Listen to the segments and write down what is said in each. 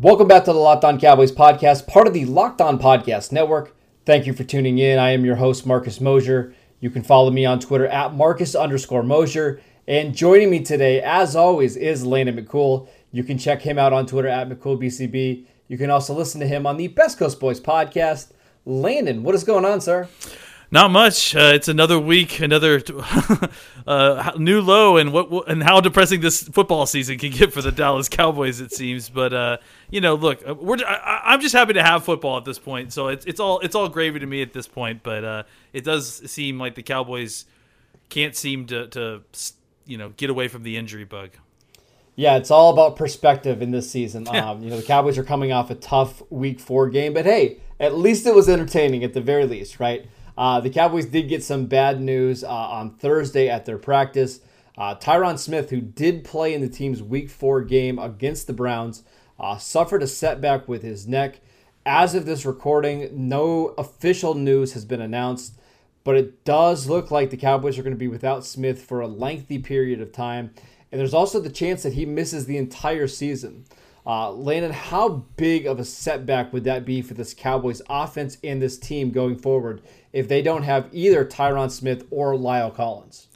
Welcome back to the Locked On Cowboys podcast, part of the Locked On Podcast Network. Thank you for tuning in. I am your host, Marcus Mosher. You can follow me on Twitter at Marcus underscore Mosher. And joining me today, as always, is Landon McCool. You can check him out on Twitter at McCoolBCB. You can also listen to him on the Best Coast Boys podcast. Landon, what is going on, sir? Not much. Uh, it's another week, another uh, new low, and what, and how depressing this football season can get for the Dallas Cowboys. It seems, but uh, you know, look, uh, we're I, I'm just happy to have football at this point. So it's it's all it's all gravy to me at this point. But uh, it does seem like the Cowboys can't seem to to you know get away from the injury bug. Yeah, it's all about perspective in this season. Um, you know, the Cowboys are coming off a tough Week Four game, but hey, at least it was entertaining at the very least, right? Uh, the Cowboys did get some bad news uh, on Thursday at their practice. Uh, Tyron Smith, who did play in the team's Week Four game against the Browns, uh, suffered a setback with his neck. As of this recording, no official news has been announced, but it does look like the Cowboys are going to be without Smith for a lengthy period of time. And there's also the chance that he misses the entire season. Uh, Landon, how big of a setback would that be for this Cowboys offense and this team going forward if they don't have either Tyron Smith or La'el Collins?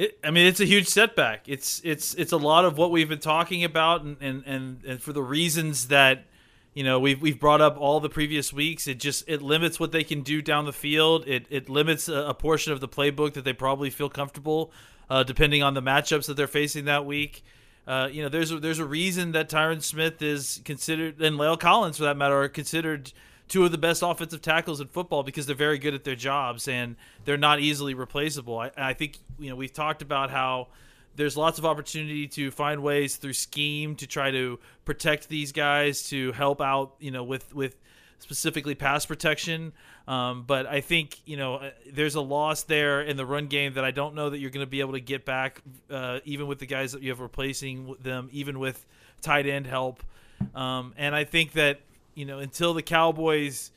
It, I mean, it's a huge setback. It's it's it's a lot of what we've been talking about, and and, and, and for the reasons that you know we've we've brought up all the previous weeks. It just it limits what they can do down the field. It it limits a, a portion of the playbook that they probably feel comfortable, uh, depending on the matchups that they're facing that week. Uh, you know, there's a, there's a reason that Tyron Smith is considered, and La'el Collins for that matter, are considered two of the best offensive tackles in football because they're very good at their jobs and they're not easily replaceable. I, I think you know we've talked about how there's lots of opportunity to find ways through scheme to try to protect these guys to help out you know with with specifically pass protection. Um, but I think you know uh, there's a loss there in the run game that I don't know that you're going to be able to get back, uh, even with the guys that you have replacing them, even with tight end help. Um, and I think that you know until the Cowboys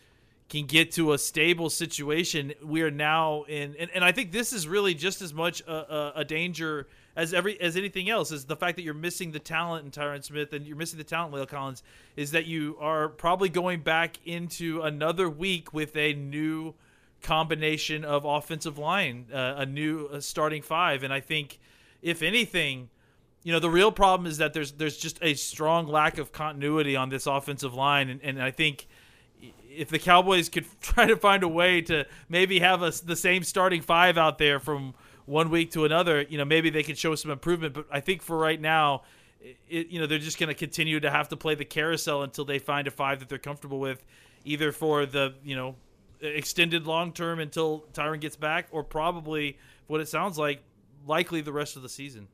can get to a stable situation, we are now in, and, and I think this is really just as much a, a, a danger as every as anything else is the fact that you're missing the talent in Tyron Smith and you're missing the talent in La'el Collins is that you are probably going back into another week with a new combination of offensive line, uh, a new uh, starting five, and I think if anything, you know, the real problem is that there's there's just a strong lack of continuity on this offensive line, and, and I think if the Cowboys could try to find a way to maybe have a, the same starting five out there from one week to another, you know, maybe they can show some improvement. But I think for right now, it, you know, they're just going to continue to have to play the carousel until they find a five that they're comfortable with, either for the you know extended long term until Tyron gets back, or probably what it sounds like, likely the rest of the season.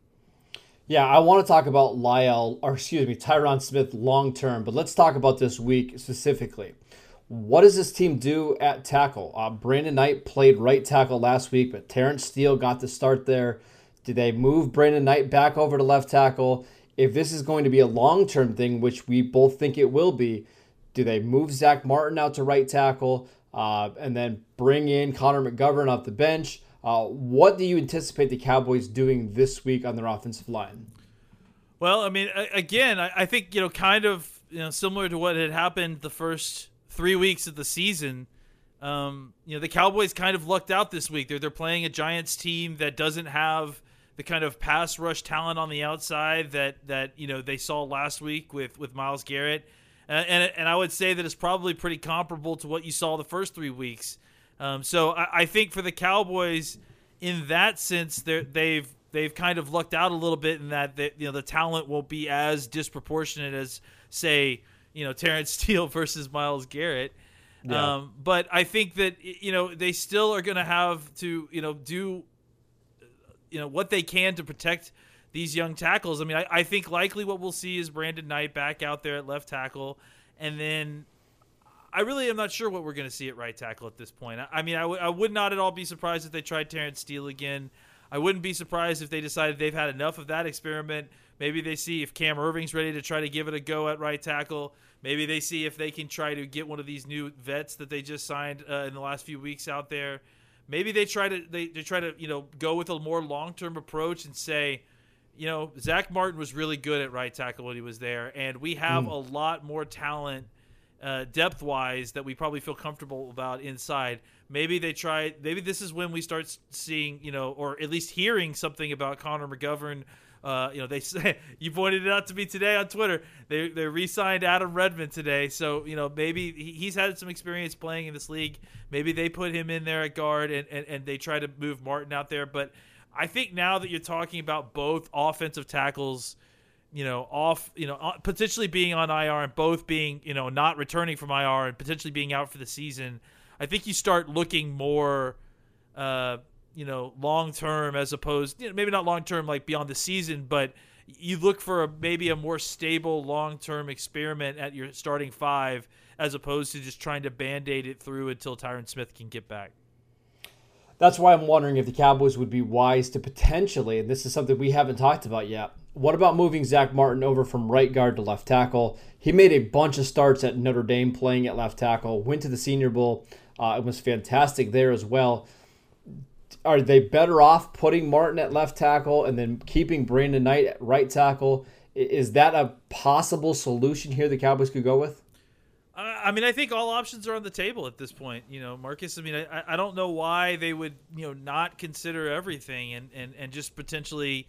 Yeah, I want to talk about La'el, or excuse me, Tyron Smith long term, but let's talk about this week specifically. What does this team do at tackle? Uh, Brandon Knight played right tackle last week, but Terence Steele got the start there. Do they move Brandon Knight back over to left tackle? If this is going to be a long term thing, which we both think it will be, do they move Zack Martin out to right tackle uh, and then bring in Connor McGovern off the bench? Uh, what do you anticipate the Cowboys doing this week on their offensive line? Well, I mean, again, I think you know, kind of you know, similar to what had happened the first three weeks of the season. Um, you know, the Cowboys kind of lucked out this week. They're they're playing a Giants team that doesn't have the kind of pass rush talent on the outside that that you know they saw last week with with Myles Garrett, and and, and I would say that it's probably pretty comparable to what you saw the first three weeks. Um, so I, I, think for the Cowboys, in that sense, they they've they've kind of lucked out a little bit in that they, you know the talent won't be as disproportionate as say you know Terence Steele versus Myles Garrett. Yeah. Um, but I think that you know they still are going to have to you know do you know what they can to protect these young tackles. I mean, I, I, think likely what we'll see is Brandon Knight back out there at left tackle, and then I really am not sure what we're going to see at right tackle at this point. I, mean I mean, I, w- I would not at all be surprised if they tried Terence Steele again. I wouldn't be surprised if they decided they've had enough of that experiment. Maybe they see if Cam Erving's ready to try to give it a go at right tackle. Maybe they see if they can try to get one of these new vets that they just signed uh, in the last few weeks out there. Maybe they try to they, they try to you know go with a more long term approach and say, you know, Zack Martin was really good at right tackle when he was there, and we have a lot more talent uh, depth wise that we probably feel comfortable about inside. Maybe they try. Maybe this is when we start seeing, you know, or at least hearing something about Connor McGovern. Uh, you know, they say you pointed it out to me today on Twitter. They they re-signed Adam Redmond today, so you know maybe he- he's had some experience playing in this league. Maybe they put him in there at guard and, and, and they try to move Martin out there. But I think now that you're talking about both offensive tackles you know, off, you know, uh, potentially being on IR and both being, you know, not returning from IR and potentially being out for the season, I think you start looking more, uh, you know, long term as opposed, you know, maybe not long term like beyond the season, but you look for a, maybe a more stable long term experiment at your starting five as opposed to just trying to band aid it through until Tyron Smith can get back. That's why I'm wondering if the Cowboys would be wise to potentially, and this is something we haven't talked about yet. What about moving Zack Martin over from right guard to left tackle? He made a bunch of starts at Notre Dame playing at left tackle, went to the Senior Bowl. Uh, it was fantastic there as well. Are they better off putting Martin at left tackle and then keeping Brandon Knight at right tackle? Is that a possible solution here the Cowboys could go with? I mean, I think all options are on the table at this point. You know, Marcus. I mean, I, I don't know why they would you know not consider everything and, and, and just potentially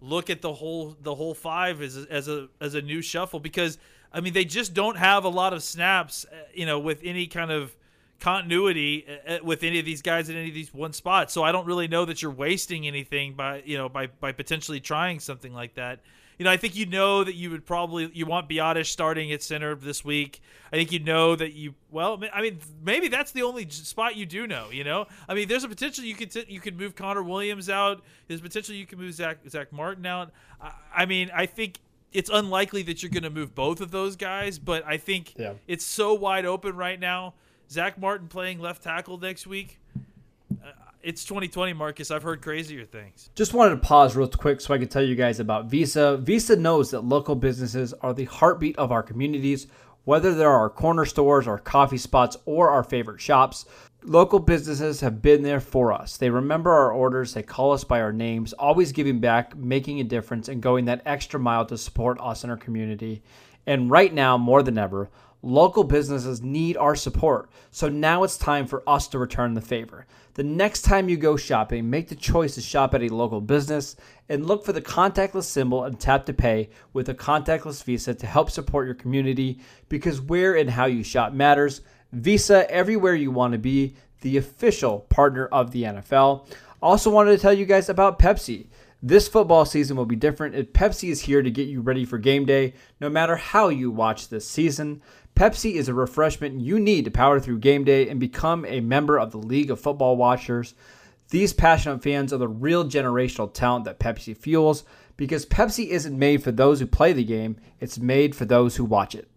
look at the whole the whole five as as a as a new shuffle because I mean they just don't have a lot of snaps. uh, You know, with any kind of continuity uh, uh, with any of these guys in any of these one spots. So I don't really know that you're wasting anything by you know by by potentially trying something like that. You know, I think you know that you would probably you want Biadasz starting at center this week. I think you know that you well, I mean, maybe that's the only spot you do know. You know, I mean, there's a potential you could t- you could move Connor Williams out. There's potential you can move Zack Zack Martin out. I, I mean, I think it's unlikely that you're going to move both of those guys, but I think Yeah. it's so wide open right now. Zack Martin playing left tackle next week. Uh, it's 2020, Marcus. I've heard crazier things. Just wanted to pause real quick so I could tell you guys about Visa. Visa knows that local businesses are the heartbeat of our communities, whether they're our corner stores, our coffee spots, or our favorite shops. Local businesses have been there for us. They remember our orders, they call us by our names, always giving back, making a difference, and going that extra mile to support us and our community. And right now, more than ever, local businesses need our support. So now it's time for us to return the favor. The next time you go shopping, make the choice to shop at a local business and look for the contactless symbol and tap to pay with a contactless Visa to help support your community because where and how you shop matters. Visa everywhere you want to be, the official partner of the NFL. Also wanted to tell you guys about Pepsi. This football season will be different, and Pepsi is here to get you ready for game day no matter how you watch this season. Pepsi is a refreshment you need to power through game day and become a member of the League of Football Watchers. These passionate fans are the real generational talent that Pepsi fuels because Pepsi isn't made for those who play the game, it's made for those who watch it.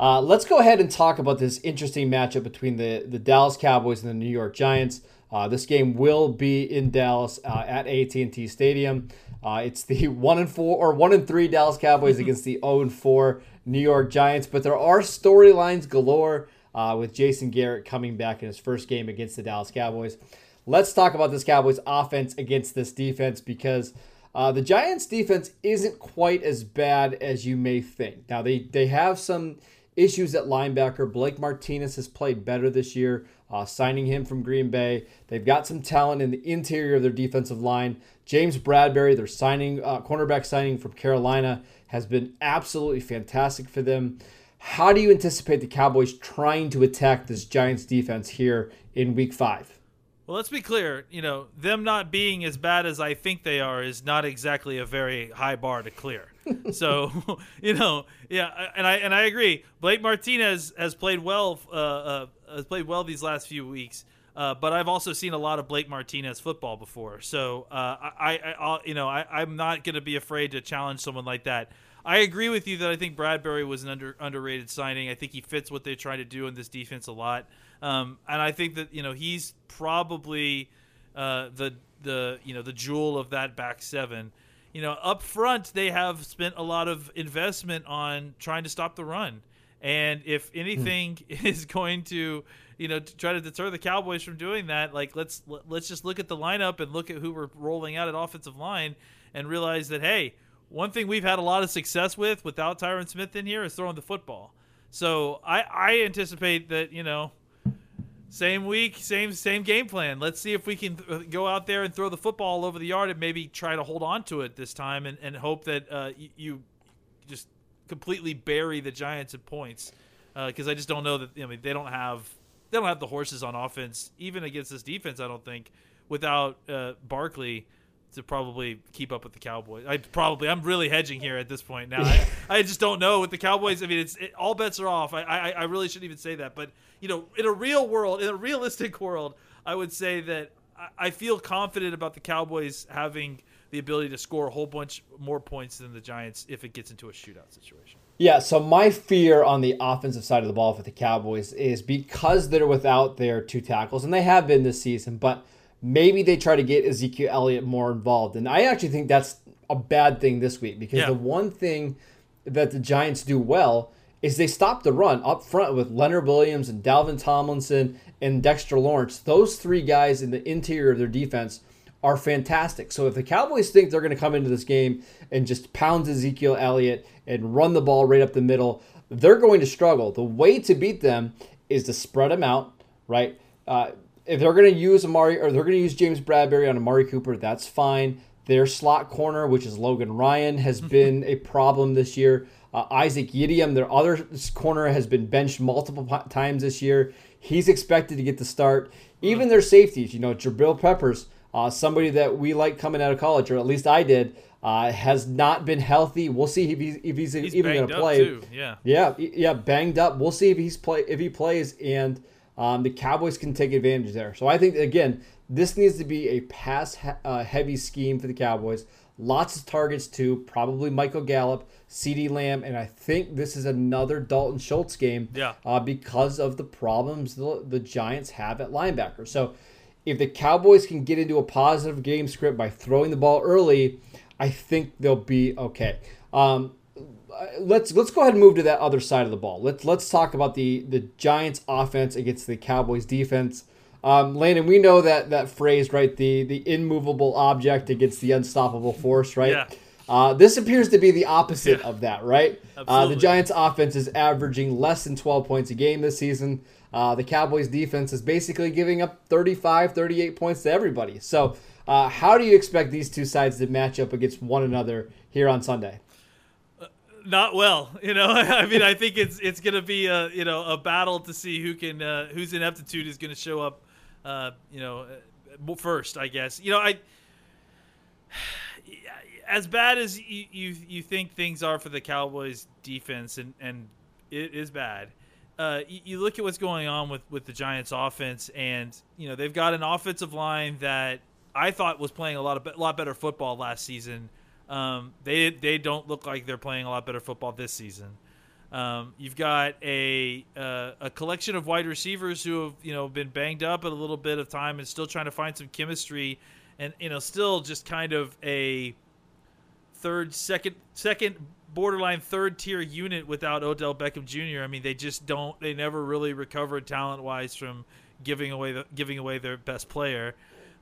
Uh, let's go ahead and talk about this interesting matchup between the, the Dallas Cowboys and the New York Giants. Uh, this game will be in Dallas uh, at AT&T Stadium. Uh, it's the one and four or one and three Dallas Cowboys against the zero and four New York Giants. But there are storylines galore uh, with Jason Garrett coming back in his first game against the Dallas Cowboys. Let's talk about this Cowboys offense against this defense because uh, the Giants defense isn't quite as bad as you may think. Now they they have some issues at linebacker. Blake Martinez has played better this year, uh, signing him from Green Bay. They've got some talent in the interior of their defensive line. James Bradberry, their signing uh, cornerback signing from Carolina, has been absolutely fantastic for them. How do you anticipate the Cowboys trying to attack this Giants defense here in Week Five? Well, let's be clear. You know, them not being as bad as I think they are is not exactly a very high bar to clear. So, you know, yeah, and I and I agree. Blake Martinez has played well. Uh, uh, has played well these last few weeks. Uh, but I've also seen a lot of Blake Martinez football before, so uh, I, I, I'll, you know, I, I'm not going to be afraid to challenge someone like that. I agree with you that I think Bradberry was an under underrated signing. I think he fits what they're trying to do in this defense a lot, um, and I think that you know he's probably uh, the the you know the jewel of that back seven. You know, up front they have spent a lot of investment on trying to stop the run, and if hmm. anything is going to you know to try to deter the Cowboys from doing that, like let's let's just look at the lineup and look at who we're rolling out at offensive line and realize that hey, one thing we've had a lot of success with without Tyron Smith in here is throwing the football. So I I anticipate that you know same week, same same game plan. Let's see if we can th- go out there and throw the football all over the yard and maybe try to hold on to it this time and, and hope that uh, you, you just completely bury the Giants at points because I just don't know that I mean they don't have they don't have the horses on offense even against this defense. I don't think without uh, Barkley to probably keep up with the Cowboys. I probably I'm really hedging here at this point now. I, I just don't know with the Cowboys. I mean, it's it, all bets are off. I, I I really shouldn't even say that, but you know, in a real world, in a realistic world, I would say that I, I feel confident about the Cowboys having the ability to score a whole bunch more points than the Giants if it gets into a shootout situation. Yeah, so my fear on the offensive side of the ball for the Cowboys is because they're without their two tackles, and they have been this season, but maybe they try to get Ezekiel Elliott more involved. And I actually think that's a bad thing this week because Yeah. the one thing that the Giants do well is they stop the run up front with Leonard Williams and Dalvin Tomlinson and Dexter Lawrence. Those three guys in the interior of their defense are fantastic. So if the Cowboys think they're going to come into this game and just pound Ezekiel Elliott and run the ball right up the middle, they're going to struggle. The way to beat them is to spread them out, right? Uh, if they're going to use Amari or they're going to use James Bradberry on Amari Cooper, that's fine. Their slot corner, which is Logan Ryan, has been a problem this year. Uh, Isaac Yiadom, their other corner, has been benched multiple times this year. He's expected to get the start. Even their safeties, you know, Jabril Peppers, uh, somebody that we like coming out of college, or at least I did, uh, has not been healthy. We'll see if he's, if he's, He's even going to play. Yeah. Yeah, yeah, banged up. We'll see if he's play if he plays, and um, the Cowboys can take advantage there. So I think again, this needs to be a pass uh, heavy scheme for the Cowboys. Lots of targets too. Probably Michael Gallup, CeeDee Lamb, and I think this is another Dalton Schultz game. Yeah. Uh, because of the problems the, the Giants have at linebacker. So if the Cowboys can get into a positive game script by throwing the ball early, I think they'll be okay. Um, let's let's go ahead and move to that other side of the ball. Let's let's talk about the the Giants offense against the Cowboys defense. Um, Landon, we know that that phrase, right? The the immovable object against the unstoppable force, right? Yeah. Uh, this appears to be the opposite of that, right? Uh, the Giants offense is averaging less than 12 points a game this season. Uh, the Cowboys defense is basically giving up 35, 38 points to everybody. So, uh, how do you expect these two sides to match up against one another here on Sunday? Not well. You know, I mean, I think it's it's going to be a you know a battle to see who can uh, whose ineptitude is going to show up. Uh, you know, uh, first, I guess. You know, I as bad as you, you you think things are for the Cowboys defense, and and it is bad. Uh, you, you look at what's going on with with the Giants offense, and you know they've got an offensive line that I thought was playing a lot of be- lot better football last season. Um, they they don't look like they're playing a lot better football this season. Um, you've got a uh, a collection of wide receivers who have you know been banged up at a little bit of time and still trying to find some chemistry, and you know still just kind of a third, second, second borderline third tier unit without Odell Beckham Jr. I mean, they just don't. They never really recovered talent wise from giving away the giving away their best player.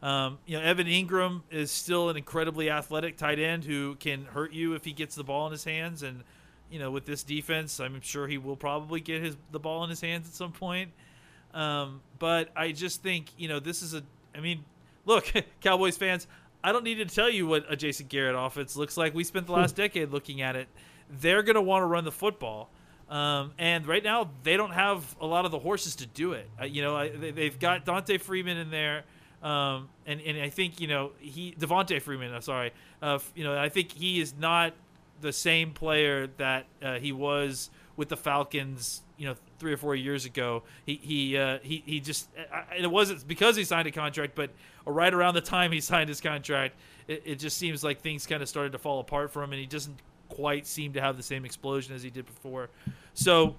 Um, you know, Evan Engram is still an incredibly athletic tight end who can hurt you if he gets the ball in his hands. And you know, with this defense, I'm sure he will probably get his the ball in his hands at some point. Um, but I just think you know this is a. I mean, look, Cowboys fans. I don't need to tell you what a Jason Garrett offense looks like. We spent the last decade looking at it. They're going to want to run the football. Um, and right now, they don't have a lot of the horses to do it. Uh, you know, I, they, they've got Dante Freeman in there. Um, and, and I think, you know, he, Devonta Freeman, I'm sorry. Uh, you know, I think he is not the same player that uh, he was with the Falcons, you know, three or four years ago. He he uh, he he just I- it wasn't because he signed a contract, but right around the time he signed his contract, it, it just seems like things kind of started to fall apart for him, and he doesn't quite seem to have the same explosion as he did before. So,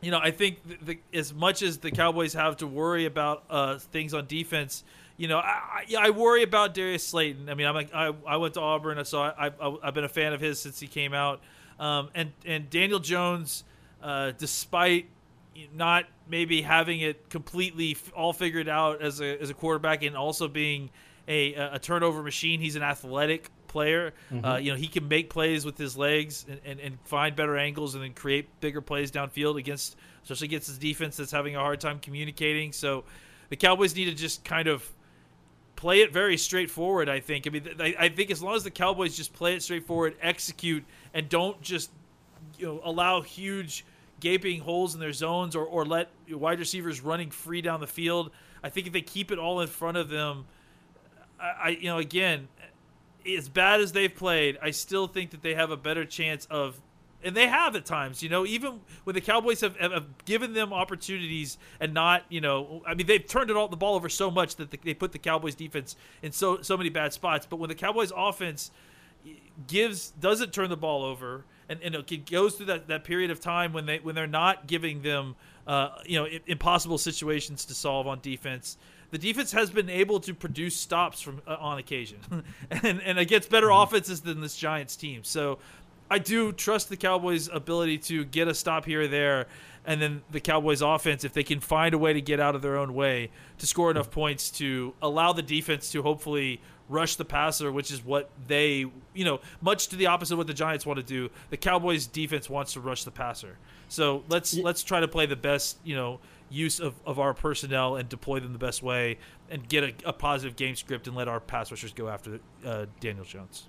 you know, I think the, the, as much as the Cowboys have to worry about uh, things on defense, you know, I, I, I worry about Darius Slayton. I mean, I'm like, I, I went to Auburn, so I, I, I've been a fan of his since he came out. Um, and and Daniel Jones, uh, despite not maybe having it completely all figured out as a as a quarterback, and also being a a turnover machine, he's an athletic player. Uh, you know, he can make plays with his legs and, and, and find better angles and then create bigger plays downfield against, especially against his defense that's having a hard time communicating. So the Cowboys need to just kind of play it very straightforward. I think. I mean, I, I think as long as the Cowboys just play it straightforward, execute, and don't just you know allow huge gaping holes in their zones or, or let wide receivers running free down the field. I think if they keep it all in front of them, I, I you know again, as bad as they've played, I still think that they have a better chance of. And they have at times, you know, even when the Cowboys have, have, given them opportunities and not, you know, I mean, they've turned it all the ball over so much that the, they put the Cowboys defense in so so many bad spots. But when the Cowboys offense gives doesn't turn the ball over and, and it goes through that, that period of time when they when they're not giving them uh, you know impossible situations to solve on defense the defense has been able to produce stops from uh, on occasion and and against better offenses than this Giants team so I do trust the Cowboys ability to get a stop here or there and then the Cowboys offense if they can find a way to get out of their own way to score enough points to allow the defense to hopefully rush the passer, which is what they, you know, much to the opposite of what the Giants want to do. The Cowboys defense wants to rush the passer. So let's let's try to play the best, you know, use of, of our personnel and deploy them the best way and get a, a positive game script and let our pass rushers go after uh, Daniel Jones.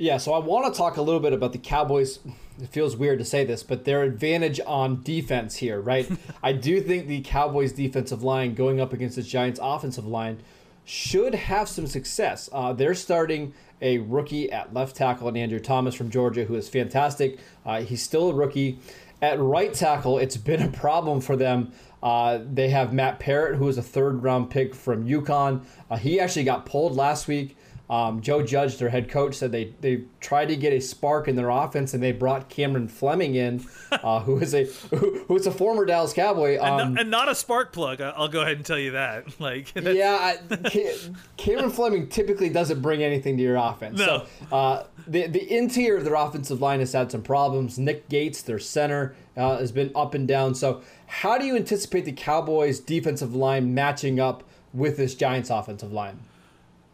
Yeah, so I want to talk a little bit about the Cowboys. It feels weird to say this, but their advantage on defense here, right? I do think the Cowboys' defensive line going up against the Giants' offensive line should have some success. Uh, they're starting a rookie at left tackle, and Andrew Thomas from Georgia, who is fantastic. Uh, he's still a rookie. At right tackle, it's been a problem for them. Uh, they have Matt Parrott, who is a third round pick from UConn. Uh, he actually got pulled last week. Um, Joe Judge, their head coach, said they they tried to get a spark in their offense, and they brought Cameron Fleming in, uh, who is a who, who is a former Dallas Cowboy. And, Um, not, and not a spark plug. I'll go ahead and tell you that. Like, yeah, I, Cameron Fleming typically doesn't bring anything to your offense. No. So uh, the the interior of their offensive line has had some problems. Nick Gates, their center, uh, has been up and down. So how do you anticipate the Cowboys' defensive line matching up with this Giants' offensive line?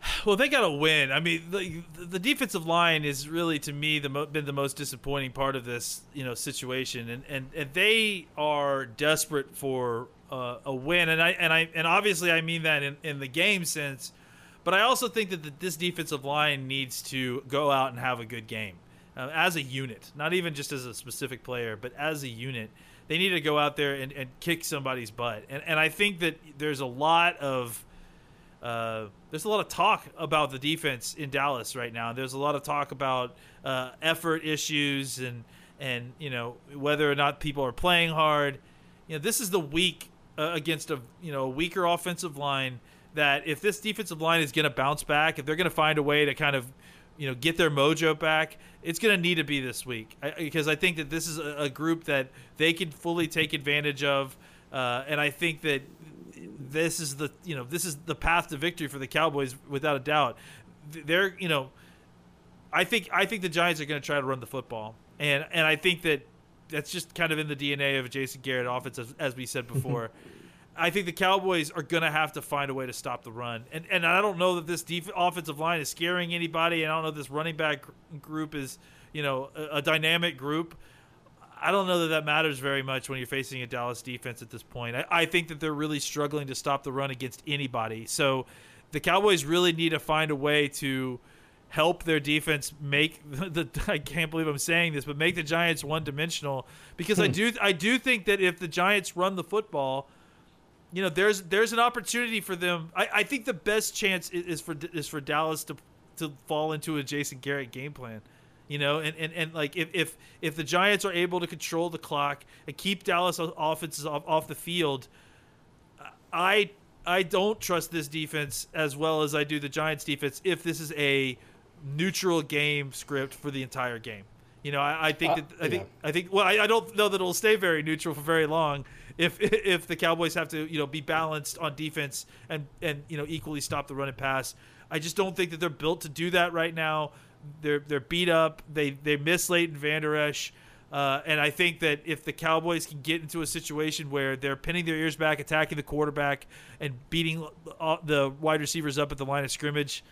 Well, they got to win. I mean, the, the defensive line is really, to me, the mo- been the most disappointing part of this, you know, situation, and and, and they are desperate for uh, a win, and I and I and obviously I mean that in, in the game sense, but I also think that the, this defensive line needs to go out and have a good game uh, as a unit, not even just as a specific player, but as a unit. They need to go out there and, and kick somebody's butt, and and I think that there's a lot of uh, there's a lot of talk about the defense in Dallas right now. There's a lot of talk about uh, effort issues and and you know whether or not people are playing hard. You know, this is the week uh, against a you know a weaker offensive line. That if this defensive line is going to bounce back, if they're going to find a way to kind of you know get their mojo back, it's going to need to be this week I, because I think that this is a, a group that they can fully take advantage of, uh, and I think that this is the you know this is the path to victory for the Cowboys without a doubt. They're you know, I think I think the Giants are going to try to run the football, and and I think that that's just kind of in the DNA of Jason Garrett offense, as, as we said before. I think the Cowboys are going to have to find a way to stop the run, and and I don't know that this def- offensive line is scaring anybody, and I don't know if this running back gr- group is you know a, a dynamic group. I don't know that that matters very much when you're facing a Dallas defense at this point. I, I think that they're really struggling to stop the run against anybody. So the Cowboys really need to find a way to help their defense make the I can't believe I'm saying this, but make the Giants one dimensional because I hmm. do I do think that if the Giants run the football, you know, there's there's an opportunity for them. I, I think the best chance is, is for is for Dallas to to fall into a Jason Garrett game plan. You know, and, and, and like if, if if the Giants are able to control the clock and keep Dallas offenses off, off the field, I I don't trust this defense as well as I do the Giants defense if this is a neutral game script for the entire game. You know, I, I think Uh, that I think yeah. I think well, I, I don't know that it'll stay very neutral for very long. If if the Cowboys have to you know be balanced on defense and and you know equally stop the run and pass, I just don't think that they're built to do that right now. They're they're beat up. They they miss Leighton Vander Esch. Uh, and I think that if the Cowboys can get into a situation where they're pinning their ears back, attacking the quarterback, and beating uh, the wide receivers up at the line of scrimmage,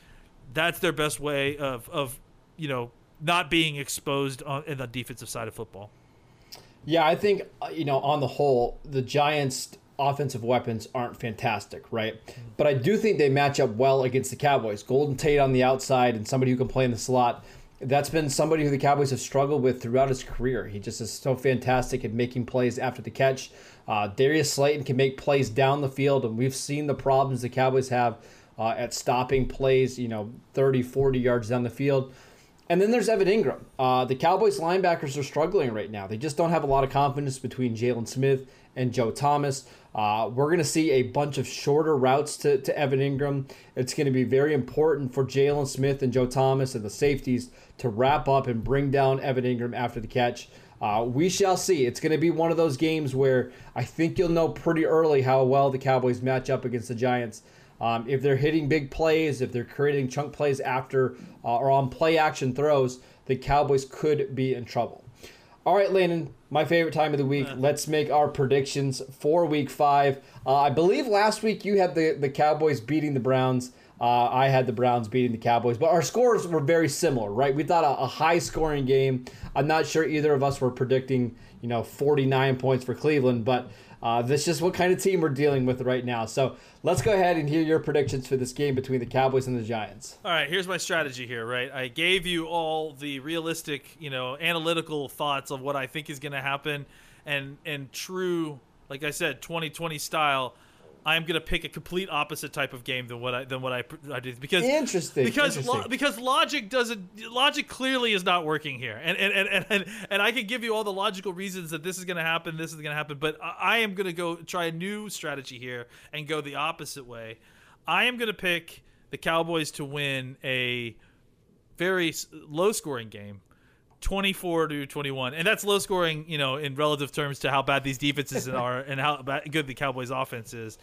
that's their best way of, of you know, not being exposed on in the defensive side of football. Yeah, I think uh, you know on the whole, the Giants' offensive weapons aren't fantastic, right? But I do think they match up well against the Cowboys. Golden Tate on the outside and somebody who can play in the slot. That's been somebody who the Cowboys have struggled with throughout his career. He just is so fantastic at making plays after the catch. Uh, Darius Slayton can make plays down the field, and we've seen the problems the Cowboys have uh, at stopping plays, you know, 30, 40 yards down the field. And then there's Evan Engram. Uh, the Cowboys linebackers are struggling right now. They just don't have a lot of confidence between Jaylon Smith and Joe Thomas. Uh, we're going to see a bunch of shorter routes to, to Evan Engram. It's going to be very important for Jaylon Smith and Joe Thomas and the safeties to wrap up and bring down Evan Engram after the catch. Uh, we shall see. It's going to be one of those games where I think you'll know pretty early how well the Cowboys match up against the Giants. Um, if they're hitting big plays, if they're creating chunk plays after uh, or on play action throws, the Cowboys could be in trouble. All right, Landon, my favorite time of the week. Let's make our predictions for Week Five. Uh, I believe last week you had the the Cowboys beating the Browns. Uh, I had the Browns beating the Cowboys, but our scores were very similar, right? We thought a, a high scoring game. I'm not sure either of us were predicting, you know, 49 points for Cleveland, but uh, that's just what kind of team we're dealing with right now. So let's go ahead and hear your predictions for this game between the Cowboys and the Giants. All right, here's my strategy here, right? I gave you all the realistic, you know, analytical thoughts of what I think is going to happen and and true, like I said, 2020 style. I'm going to pick a complete opposite type of game than what I than what I, I did because Interesting, because interesting. Lo, because logic doesn't logic clearly is not working here and and, and, and, and I can give you all the logical reasons that this is going to happen this is going to happen but I, I am going to go try a new strategy here and go the opposite way I am going to pick the Cowboys to win a very low scoring game 24 to 21 and that's low scoring you know in relative terms to how bad these defenses are and how bad, good the cowboys offense is.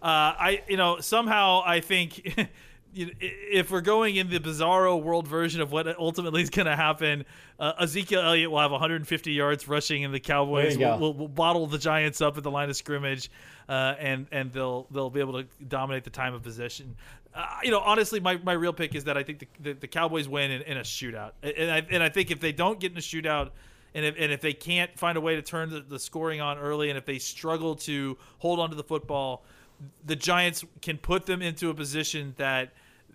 Uh, i you know somehow i think you know, i- if we're going in the bizarro world version of what ultimately is going to happen, uh, Ezekiel Elliott will have 150 yards rushing, and the Cowboys will, will, will bottle the Giants up at the line of scrimmage, uh, and and they'll they'll be able to dominate the time of possession. Uh, you know, honestly, my, my real pick is that I think the, the, the Cowboys win in, in a shootout, and I and I think if they don't get in a shootout. And if, and if they can't find a way to turn the, the scoring on early, and if they struggle to hold on to the football, the Giants can put them into a position that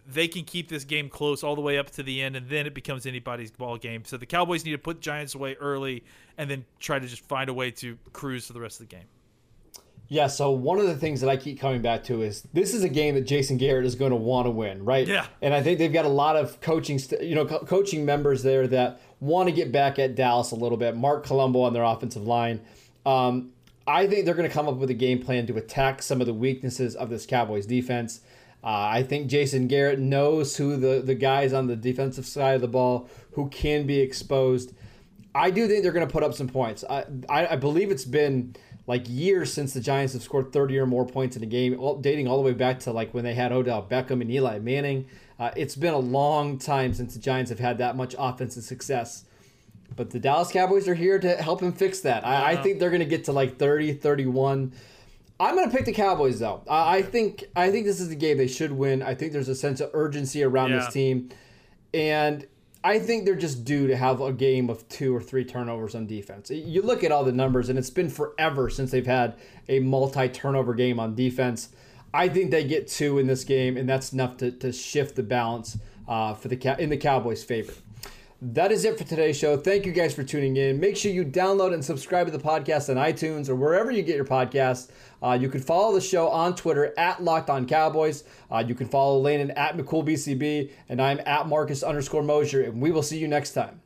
they can keep this game close all the way up to the end, and then it becomes anybody's ball game. So the Cowboys need to put Giants away early, and then try to just find a way to cruise for the rest of the game. Yeah, so one of the things that I keep coming back to is this is a game that Jason Garrett is going to want to win, right? Yeah. And I think they've got a lot of coaching, st- you know, co- coaching members there that want to get back at Dallas a little bit. Marc Colombo on their offensive line. Um, I think they're going to come up with a game plan to attack some of the weaknesses of this Cowboys defense. Uh, I think Jason Garrett knows who the, the guys on the defensive side of the ball who can be exposed. I do think they're going to put up some points. I, I, I believe it's been like years since the Giants have scored 30 or more points in a game, all, dating all the way back to like when they had Odell Beckham and Eli Manning. Uh, it's been a long time since the Giants have had that much offensive success. But the Dallas Cowboys are here to help him fix that. I, I think they're going to get to like 30, 31. I'm going to pick the Cowboys though. I I think I think this is the game they should win. I think there's a sense of urgency around Yeah. this team, and I think they're just due to have a game of two or three turnovers on defense. You look at all the numbers, and it's been forever since they've had a multi-turnover game on defense. I think they get two in this game, and that's enough to, to shift the balance uh, for the in the Cowboys' favor. That is it for today's show. Thank you guys for tuning in. Make sure you download and subscribe to the podcast on iTunes or wherever you get your podcasts. Uh, you can follow the show on Twitter at Locked On Cowboys. Uh, you can follow Landon at McCoolBCB, and I'm at Marcus underscore Mosher, and we will see you next time.